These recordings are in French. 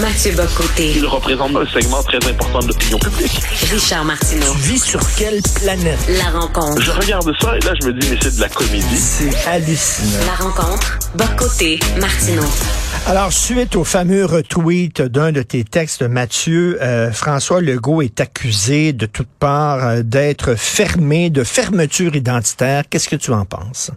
Mathieu Bocoté. Il représente un segment très important de l'opinion publique. Richard Martineau. Tu vis sur quelle planète? La rencontre. Je regarde ça et là, je me dis, mais c'est de la comédie. C'est hallucinant. La rencontre. Bocoté. Martineau. Alors, suite au fameux retweet d'un de tes textes, Mathieu, euh, François Legault est accusé de toutes parts euh, d'être fermé, de fermeture identitaire. Qu'est-ce que tu en penses?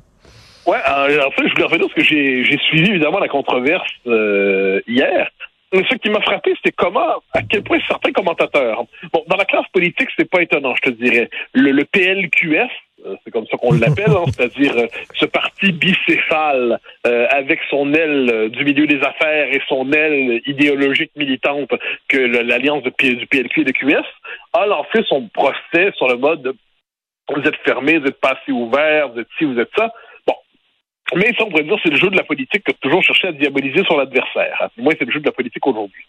Ouais, en fait, je voulais revenir parce que j'ai suivi évidemment la controverse euh, hier. Ce qui m'a frappé, c'était comment, à quel point certains commentateurs, bon, dans la classe politique, c'est pas étonnant, je te dirais. Le, le PLQS, euh, c'est comme ça qu'on l'appelle, hein, c'est-à-dire euh, ce parti bicéphale euh, avec son aile euh, du milieu des affaires et son aile idéologique militante que l'alliance du PLQ et de QS, a lancé son procès sur le mode de vous êtes fermé, vous êtes pas assez ouvert, vous êtes ci, vous êtes ça. Mais ça, on pourrait dire c'est le jeu de la politique que de toujours chercher à diaboliser. À tout le moins, c'est le jeu de la politique aujourd'hui.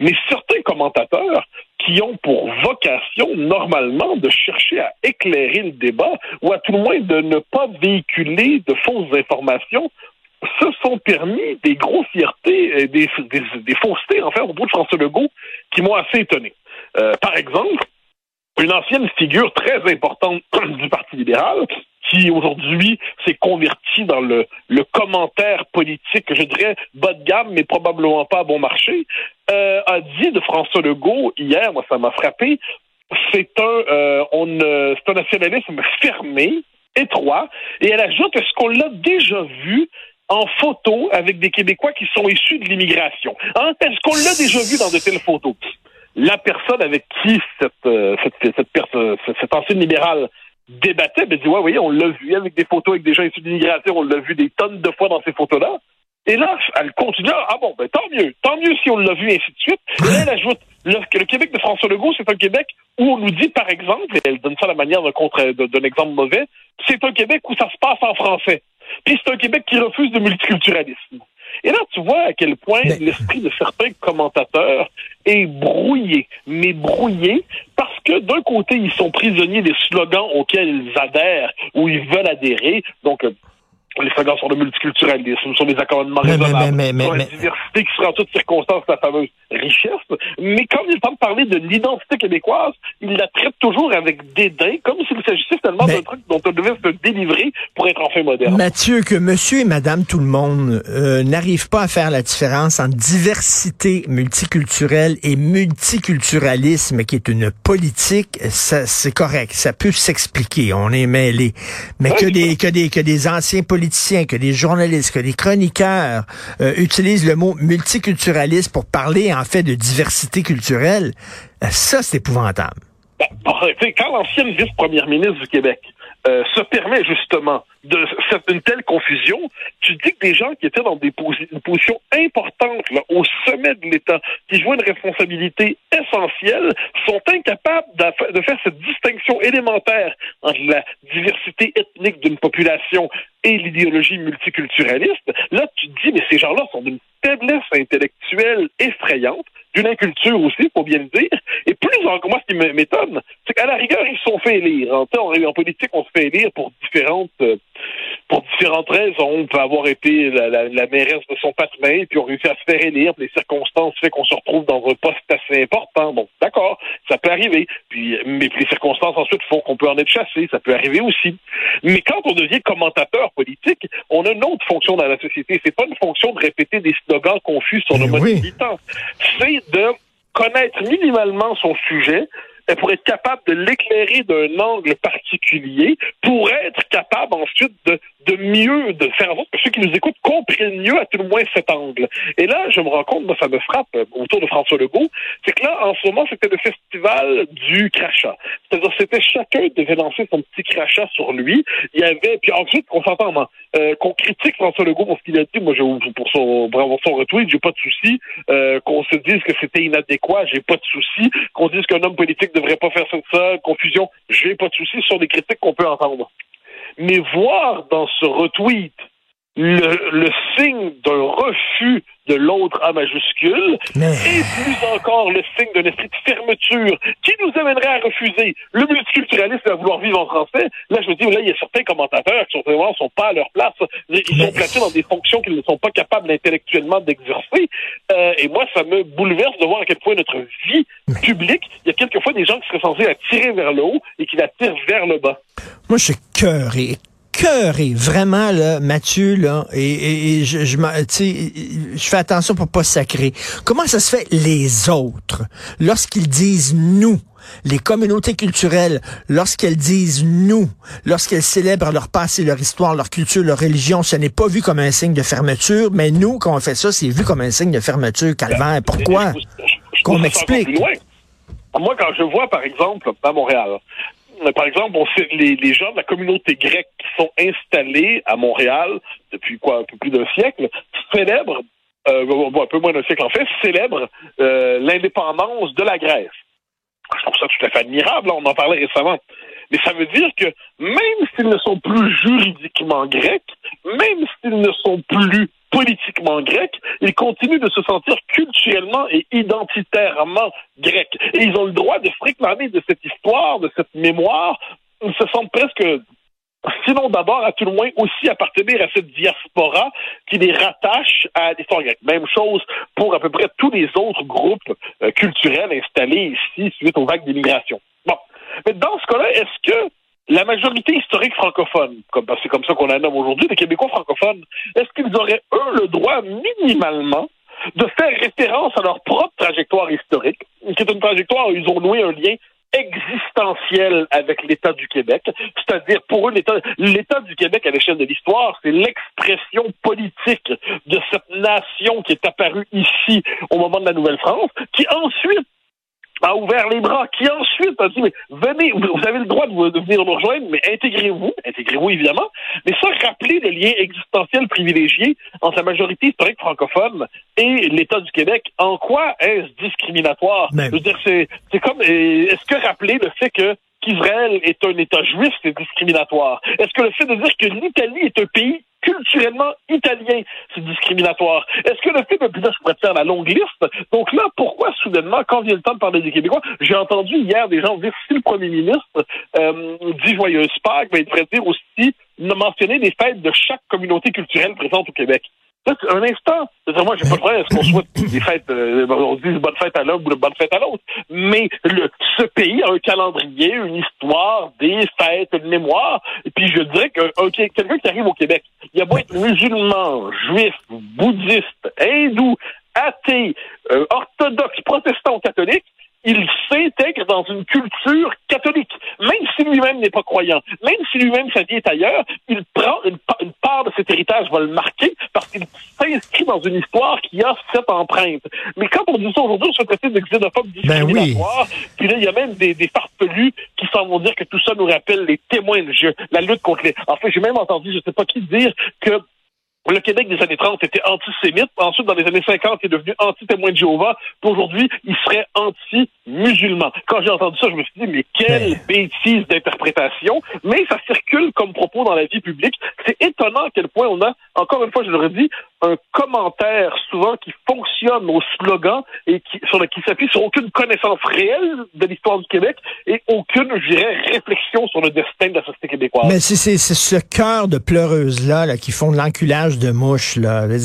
Mais certains commentateurs qui ont pour vocation, normalement, de chercher à éclairer le débat, ou à tout le moins de ne pas véhiculer de fausses informations, se sont permis des grossièretés, et des, des, des faussetés, en fait, au bout de François Legault, qui m'ont assez étonné. Euh, par exemple, une ancienne figure très importante du Parti libéral, qui aujourd'hui s'est converti dans le, commentaire politique, je dirais bas de gamme, mais probablement pas à bon marché, euh, a dit de François Legault hier, moi ça m'a frappé, c'est un, euh, euh, un nationalisme fermé, étroit, et elle ajoute est-ce qu'on l'a déjà vu en photo avec des Québécois qui sont issus de l'immigration? Hein? Est-ce qu'on l'a déjà vu dans de telles photos? La personne avec qui cette, cette, cette, cette, cette ancienne libérale débattait, ben dit ouais, oui, on l'a vu avec des photos avec des gens issus de l'immigration, on l'a vu des tonnes de fois dans ces photos-là. Et là, elle continue, ah bon, ben tant mieux, tant mieux si on l'a vu, et ainsi de suite. Et là, elle ajoute le, que le Québec de François Legault, c'est un Québec où on nous dit, par exemple, et elle donne ça à la manière d'un exemple mauvais, c'est un Québec où ça se passe en français. Puis c'est un Québec qui refuse le multiculturalisme. Et là, tu vois à quel point Mais- l'esprit de certains commentateurs est brouillé, mais brouillé d'un côté, ils sont prisonniers des slogans auxquels ils adhèrent ou ils veulent adhérer. Donc, euh, les slogans sur le multiculturalisme, sur les accommodements Mais- raisonnables, mais- mais- sur la mais- diversité qui sera en toutes circonstances la fameuse richesse. Mais quand il de parler de l'identité québécoise, il la traite toujours avec dédain, comme s'il s'agissait finalement d'un truc dont on devait se délivrer pour être enfin moderne. Mathieu, que monsieur et madame tout le monde euh, n'arrivent pas à faire la différence entre diversité multiculturelle et multiculturalisme, qui est une politique, ça, c'est correct, ça peut s'expliquer, on est mêlés. Mais que Oui. des, que des, que des anciens que des journalistes, que des chroniqueurs euh, utilisent le mot multiculturalisme pour parler en fait de diversité culturelle, euh, ça c'est épouvantable. Quand l'ancienne vice-première ministre du Québec euh, se permet justement de faire une telle confusion, tu dis que des gens qui étaient dans des posi- une position importante au sommet de l'État, qui jouaient une responsabilité essentielle, sont incapables de faire cette distinction élémentaire entre la diversité ethnique d'une population l'idéologie multiculturaliste. Là, tu te dis, mais ces gens-là sont d'une faiblesse intellectuelle effrayante, d'une inculture aussi, faut bien le dire. Et plus encore, moi, ce qui m'étonne, c'est qu'à la rigueur, ils se sont fait élire. En, en, politique, on se fait élire pour différentes euh, pour différentes raisons. On peut avoir été la, la, la mairesse de son patin, puis on réussit à se faire élire, puis les circonstances fait qu'on se retrouve dans un poste assez important. Bon, d'accord, ça peut arriver. Puis, mais les circonstances ensuite font qu'on peut en être chassé, ça peut arriver aussi. Mais quand on devient commentateur politique, on a une autre fonction dans la société. C'est pas une fonction de répéter des slogans confus sur le Mais mode oui. C'est de connaître minimalement son sujet, pour être capable de l'éclairer d'un angle particulier, pour être capable ensuite de, de mieux, de faire en sorte que ceux qui nous écoutent comprennent mieux à tout le moins cet angle. Et là, je me rends compte, moi, ça me frappe euh, autour de François Legault, c'est que là, en ce moment, c'était le festival du crachat. C'est-à-dire, c'était chacun devait lancer son petit crachat sur lui. Il y avait, puis ensuite, qu'on s'entend, moi, euh, qu'on critique François Legault pour ce qu'il a dit, moi, je, pour son, pour son retweet, j'ai pas de souci. Euh, qu'on se dise que c'était inadéquat, j'ai pas de souci. Qu'on dise qu'un homme politique devrait pas faire ça, ça confusion, j'ai pas de souci. Ce sont des critiques qu'on peut entendre. Mais voir dans ce retweet le, le signe d'un refus de l'autre à majuscule, Mais- et plus encore le signe d'un esprit de fermeture qui nous amènerait à refuser le multiculturalisme et à vouloir vivre en français. Là, je me dis, là, il y a certains commentateurs qui sont vraiment sont pas à leur place. Ils Mais- sont placés dans des fonctions qu'ils ne sont pas capables intellectuellement d'exercer. Euh, et moi, ça me bouleverse de voir à quel point notre vie publique, il y a quelquefois des gens qui seraient censés la tirer vers le haut et qui la tirent vers le bas. Moi, je suis cœuré. Cœuré, vraiment, là, Mathieu, là, et, et- et je, je, fais attention pour pas sacrer. Comment ça se fait les autres, lorsqu'ils disent nous, les communautés culturelles, lorsqu'elles disent nous, lorsqu'elles célèbrent leur passé, leur histoire, leur culture, leur religion, ce n'est pas vu comme un signe de fermeture, mais nous, quand on fait ça, c'est vu comme un signe de fermeture. Calvaire, pourquoi? Je- je Qu'on m'explique. Moi, quand je vois, par exemple, à Montréal, par exemple, les, gens de la communauté grecque qui sont installés à Montréal depuis quoi, un peu plus d'un siècle, célèbrent, euh, un peu moins d'un siècle en fait, célèbrent euh, l'indépendance de la Grèce. Je trouve ça tout à fait admirable, on en parlait récemment. Mais ça veut dire que même s'ils ne sont plus juridiquement grecs, même s'ils ne sont plus politiquement grecs, ils continuent de se sentir culturellement et identitairement grecs. Et ils ont le droit de se réclamer de cette histoire, de cette mémoire. Ils se sentent presque sinon d'abord, à tout le moins, aussi appartenir à cette diaspora qui les rattache à l'histoire grecque. Même chose pour à peu près tous les autres groupes euh, culturels installés ici suite aux vagues d'immigration. Mais dans ce cas-là, est-ce que la majorité historique francophone, comme ben, c'est comme ça qu'on la nomme aujourd'hui, les Québécois francophones, est-ce qu'ils auraient, eux, le droit minimalement de faire référence à leur propre trajectoire historique, qui est une trajectoire où ils ont noué un lien existentiel avec l'État du Québec. C'est-à-dire, pour eux, l'État du Québec à l'échelle de l'histoire, c'est l'expression politique de cette nation qui est apparue ici au moment de la Nouvelle-France, qui ensuite a ouvert les bras, qui ensuite a dit, mais venez, vous avez le droit de, venir nous rejoindre, mais intégrez-vous, intégrez-vous évidemment, mais ça, rappeler le lien existentiel privilégié entre la majorité historique francophone et l'État du Québec, en quoi est-ce discriminatoire? Mais- Je veux dire, c'est, c'est comme, euh, est-ce que rappeler le fait que qu'Israël est un État juif, c'est discriminatoire? Est-ce que le fait de dire que l'Italie est un pays culturellement italien, c'est discriminatoire. Est-ce que le puis là, je pourrais te faire la longue liste? Donc là, pourquoi soudainement, quand vient le temps de parler des Québécois, j'ai entendu hier des gens dire si le premier ministre euh, dit joyeuse Pâques, ben, il devrait dire aussi mentionner les fêtes de chaque communauté culturelle présente au Québec. C'est un instant, c'est-à-dire, moi, j'ai pas de problème à ce qu'on souhaite des fêtes, euh, on se dise bonne fête à l'un ou bonne fête à l'autre. Mais le, ce pays a un calendrier, une histoire, des fêtes, une mémoire. Et puis, je dirais que un- quelqu'un qui arrive au Québec, il y a beau être musulman, juif, bouddhiste, hindou, athée, euh, orthodoxe, protestant catholique, il s'intègre dans une culture catholique. Même si lui-même n'est pas croyant, même si lui-même sa vie est ailleurs, il prend une, pa- une part de cet héritage, va le marquer, parce qu'il s'inscrit dans une histoire qui a cette empreinte. Mais quand on dit ça aujourd'hui, on se traite de xénophobe Ben oui. discriminatoire, puis là, il y a même des, des farfelus qui s'en vont dire que tout ça nous rappelle les témoins de Dieu, la lutte contre les... En fait, j'ai même entendu, je sais pas qui dire, que le Québec des années 30 était antisémite. Ensuite, dans les années 50, il est devenu anti-témoin de Jéhovah. Puis aujourd'hui, il serait anti-musulman. Quand j'ai entendu ça, je me suis dit, mais quelle bêtise d'interprétation. Mais ça circule comme propos dans la vie publique. C'est étonnant à quel point on a, encore une fois, je le redis, un commentaire souvent qui fonctionne au slogan et qui, sur le, qui s'appuie sur aucune connaissance réelle de l'histoire du Québec et aucune, je dirais, réflexion sur le destin de la société québécoise. Mais c'est c'est- c'est ce cœur de pleureuses-là là, qui font de l'enculage de mouches. Là. Euh,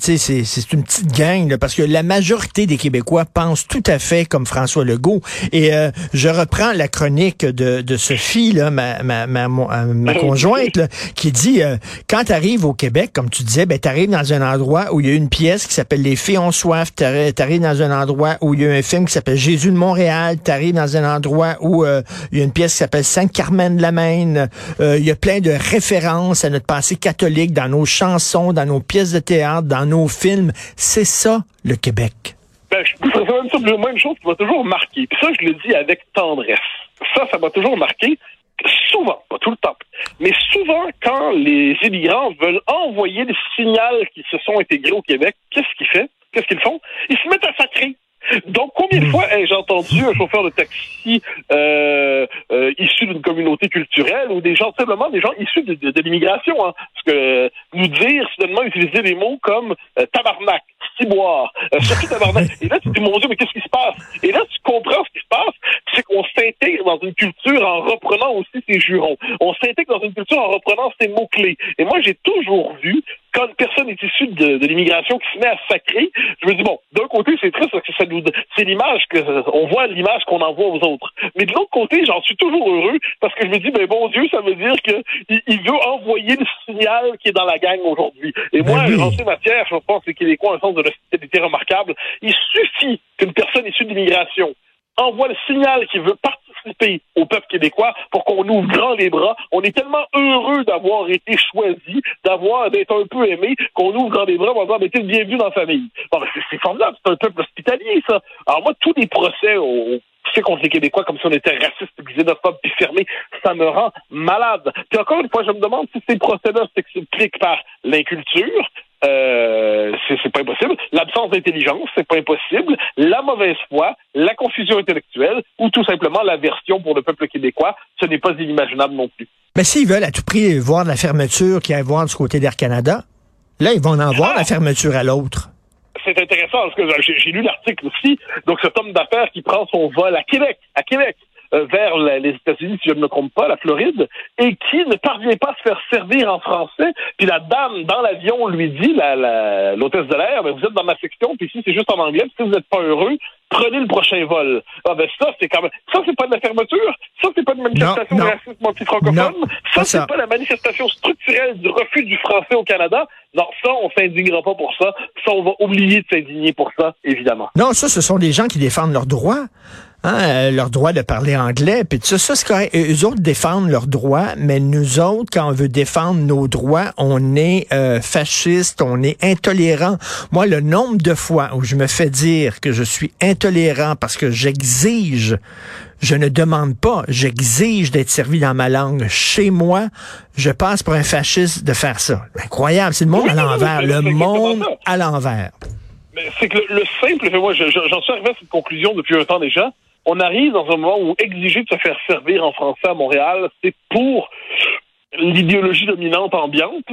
c'est c'est une petite gang, là, parce que la majorité des Québécois pensent tout à fait comme François Legault. Et euh, je reprends la chronique de, de Sophie, là, ma, ma, ma, ma, ma conjointe, là, qui dit, euh, quand tu arrives au Québec, comme tu disais, ben, tu arrives dans un endroit où il y a une pièce qui s'appelle Les Filles ont soif, tu arrives dans un endroit où il y a un film qui s'appelle Jésus de Montréal, tu arrives dans un endroit où euh, il y a une pièce qui s'appelle Sainte-Carmen de la Maine, Euh, il y a plein de références à notre passé catholique dans nos chansons, dans nos pièces de théâtre, dans nos films. C'est ça, le Québec. Ben, c'est la même chose qui m'a toujours marqué. Puis ça, je le dis avec tendresse. Ça, ça m'a toujours marqué. Souvent, pas tout le temps, mais souvent, quand les immigrants veulent envoyer des signaux qui se sont intégrés au Québec, qu'est-ce qu'ils font? Qu'est-ce qu'ils font? Ils se mettent à sacrer. Donc, combien de fois ai-je entendu un chauffeur de taxi euh, euh, issu d'une communauté culturelle ou des gens, simplement des gens issus de, de, de l'immigration, hein, parce que euh, nous dire, soudainement, utiliser des mots comme euh, tabarnak, ciboire, euh, surtout tabarnak. Et là, tu te dis, mon Dieu, mais qu'est-ce qui se passe? Et là, tu comprends ce qui se passe, c'est qu'on s'intègre dans une culture en reprenant aussi ses jurons. On s'intègre dans une culture en reprenant ses mots-clés. Et moi, j'ai toujours vu quand une personne est issue de, de l'immigration qui se met à sacrer, je me dis bon, d'un côté c'est triste parce que ça nous, c'est l'image que on voit l'image qu'on envoie aux autres. Mais de l'autre côté, j'en suis toujours heureux parce que je me dis ben bon Dieu, ça veut dire que il, il veut envoyer le signal qui est dans la gang aujourd'hui. Et moi, Ben oui. en ces matières, je pense que les Québécois ont un sens de l'hospitalité remarquable. Il suffit qu'une personne issue de l'immigration envoie le signal qu'il veut participer au peuple québécois pour qu'on ouvre grand les bras. On est tellement heureux d'avoir été choisi, d'avoir d'être un peu aimé, qu'on ouvre grand les bras en disant mais t'es bienvenu dans la famille. Bon, c'est, formidable, c'est un peuple hospitalier, ça. Alors moi, tous les procès au contre les Québécois comme si on était raciste, xénophobe, puis fermé, ça me rend malade. Puis encore une fois, je me demande si ces procès-là s'expliquent par l'inculture, euh, c'est, pas impossible. L'absence d'intelligence, c'est pas impossible. La mauvaise foi, la confusion intellectuelle, ou tout simplement l'aversion pour le peuple québécois, ce n'est pas inimaginable non plus. Mais s'ils veulent à tout prix voir la fermeture qu'il y a à voir du côté d'Air Canada, là, ils vont en voir la fermeture à l'autre. C'est intéressant parce que j'ai, lu l'article aussi. Donc, cet homme d'affaires qui prend son vol à Québec, à Québec, vers la- les États-Unis, si je ne me trompe pas, la Floride, et qui ne parvient pas à se faire servir en français. Puis la dame dans l'avion lui dit, la, l'hôtesse de l'air, ben, vous êtes dans ma section, puis ici c'est juste en anglais, puis si vous n'êtes pas heureux, prenez le prochain vol. Ah ben ça, c'est quand même. Ça, c'est pas de la fermeture. Ça, c'est pas de manifestation Non, de non. racisme anti-francophone. Non, ça, c'est pas la manifestation structurelle du refus du français au Canada. Non, ça, on s'indignera pas pour ça. Ça, on va oublier de s'indigner pour ça, évidemment. Non, ça, ce sont des gens qui défendent leurs droits. Hein, euh, leur droit de parler anglais, puis ça, ça c'est correct. Eux autres défendent leurs droits, mais nous autres, quand on veut défendre nos droits, on est euh, fasciste, on est intolérant. Moi, le nombre de fois où je me fais dire que je suis intolérant parce que j'exige, je ne demande pas, j'exige d'être servi dans ma langue chez moi, je passe pour un fasciste de faire ça. Incroyable, c'est le monde Oui, à oui, oui, l'envers, le monde à l'envers. C'est que le, le simple fait, moi, je- je- j'en suis arrivé à cette conclusion depuis un temps déjà. On arrive dans un moment où exiger de se faire servir en français à Montréal, c'est pour l'idéologie dominante ambiante,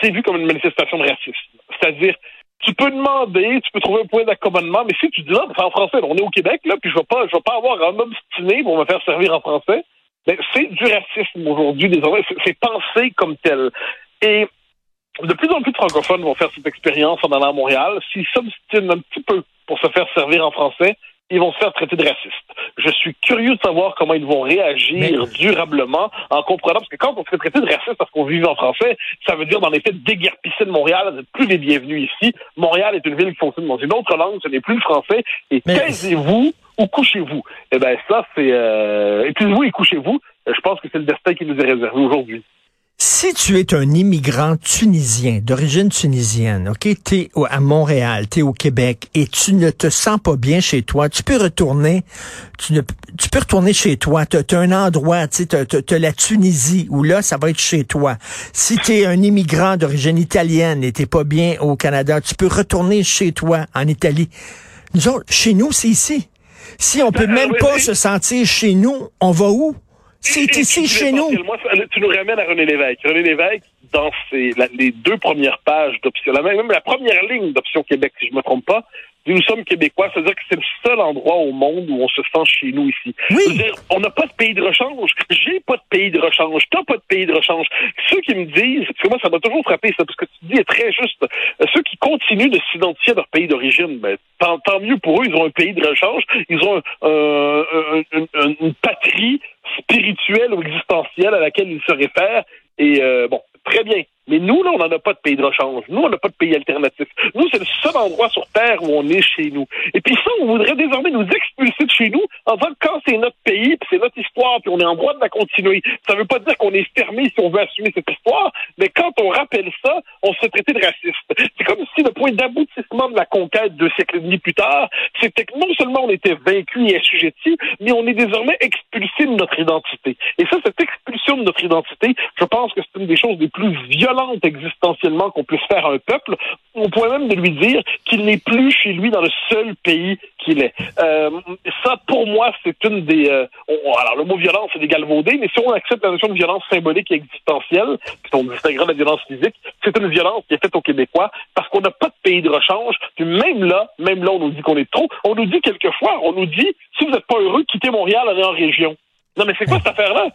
c'est vu comme une manifestation de racisme. C'est-à-dire, tu peux demander, tu peux trouver un point d'accommodement, mais si tu dis non, en français, on est au Québec, là, puis je je vais pas avoir un obstiné pour me faire servir en français, ben, c'est du racisme aujourd'hui, désormais. C'est pensé comme tel. Et de plus en plus de francophones vont faire cette expérience en allant à Montréal. S'ils s'obstinent un petit peu pour se faire servir en français, ils vont se faire traiter de racistes. Je suis curieux de savoir comment ils vont réagir Mais- durablement en comprenant, parce que quand on se fait traiter de raciste parce qu'on vit en français, ça veut dire dans les faits déguerpisser de Montréal, vous n'êtes plus les bienvenus ici. Montréal est une ville qui fonctionne dans une autre langue, ce n'est plus le français. Et Mais- taisez-vous ou couchez-vous. Eh ben ça, c'est... Euh... Et taisez-vous et couchez-vous. Je pense que c'est le destin qui nous est réservé aujourd'hui. Si tu es un immigrant tunisien, d'origine tunisienne, OK, t'es à Montréal, t'es au Québec et tu ne te sens pas bien chez toi, tu peux retourner, tu, ne, tu peux retourner chez toi. T'as as un endroit, tu sais, t'as- la Tunisie où là, ça va être chez toi. Si t'es un immigrant d'origine italienne et t'es pas bien au Canada, tu peux retourner chez toi en Italie. Nous autres, chez nous, c'est ici. Si on peut Ben, même oui, pas se sentir chez nous, on va où? C'est ici, tu chez nous. Tu nous ramènes à René Lévesque. René Lévesque, dans ses, la- les deux premières pages d'option, la- même la première ligne d'Option Québec, si je me trompe pas, nous sommes québécois, c'est-à-dire que c'est le seul endroit au monde où on se sent chez nous ici. Oui. Dire, on n'a pas de pays de rechange. J'ai pas de pays de rechange. T'as pas de pays de rechange. Ceux qui me disent, parce que moi, ça m'a toujours frappé, ça, parce que tu dis est très juste. Euh, Ceux qui continuent de s'identifier à leur pays d'origine, ben, tant, tant mieux pour eux, ils ont un pays de rechange. Ils ont un- un- un- un- une patrie spirituelle ou existentielle à laquelle ils se réfèrent. Et euh, bon, très bien. Mais nous, là, on n'en a pas de pays de rechange. Nous, on n'a pas de pays alternatif. Nous, c'est le seul endroit sur Terre où on est chez nous. Et puis ça, on voudrait désormais nous expulser de chez nous en disant que quand c'est notre pays, c'est notre histoire, puis on est en droit de la continuer. Ça veut pas dire qu'on est fermé si on veut assumer cette histoire, mais quand on rappelle ça, on se fait de raciste. C'est comme si le point d'aboutissement de la conquête deux siècles et demi plus tard, c'était que non seulement on était vaincu et assujetti, mais on est désormais expulsé de notre identité. Et ça, cette notre identité. Je pense que c'est une des choses les plus violentes existentiellement qu'on puisse faire à un peuple. On pourrait même de lui dire qu'il n'est plus chez lui dans le seul pays qu'il est. Euh, ça, pour moi, c'est une des... Euh, alors, le mot violence, c'est des galvaudés, mais si on accepte la notion de violence symbolique et existentielle, puis on la violence physique, c'est une violence qui est faite aux Québécois parce qu'on n'a pas de pays de rechange. Puis même là, même là, on nous dit qu'on est trop. On nous dit quelquefois, on nous dit, si vous n'êtes pas heureux, quittez Montréal, allez en région. Non, mais c'est quoi cette affaire-là?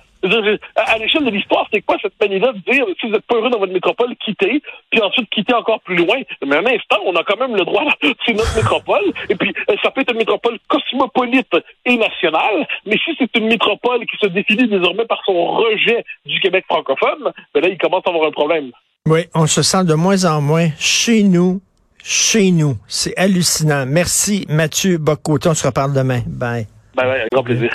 À l'échelle de l'histoire, c'est quoi cette manie-là de dire, si vous n'êtes pas heureux dans votre métropole, quittez, puis ensuite quittez encore plus loin? Mais un instant, on a quand même le droit, c'est notre métropole, et puis euh, ça peut être une métropole cosmopolite et nationale, mais si c'est une métropole qui se définit désormais par son rejet du Québec francophone, ben là, il commence à avoir un problème. Oui, on se sent de moins en moins chez nous, chez nous. C'est hallucinant. Merci, Mathieu Bocoté. On se reparle demain. Bye. Bye bye, grand plaisir.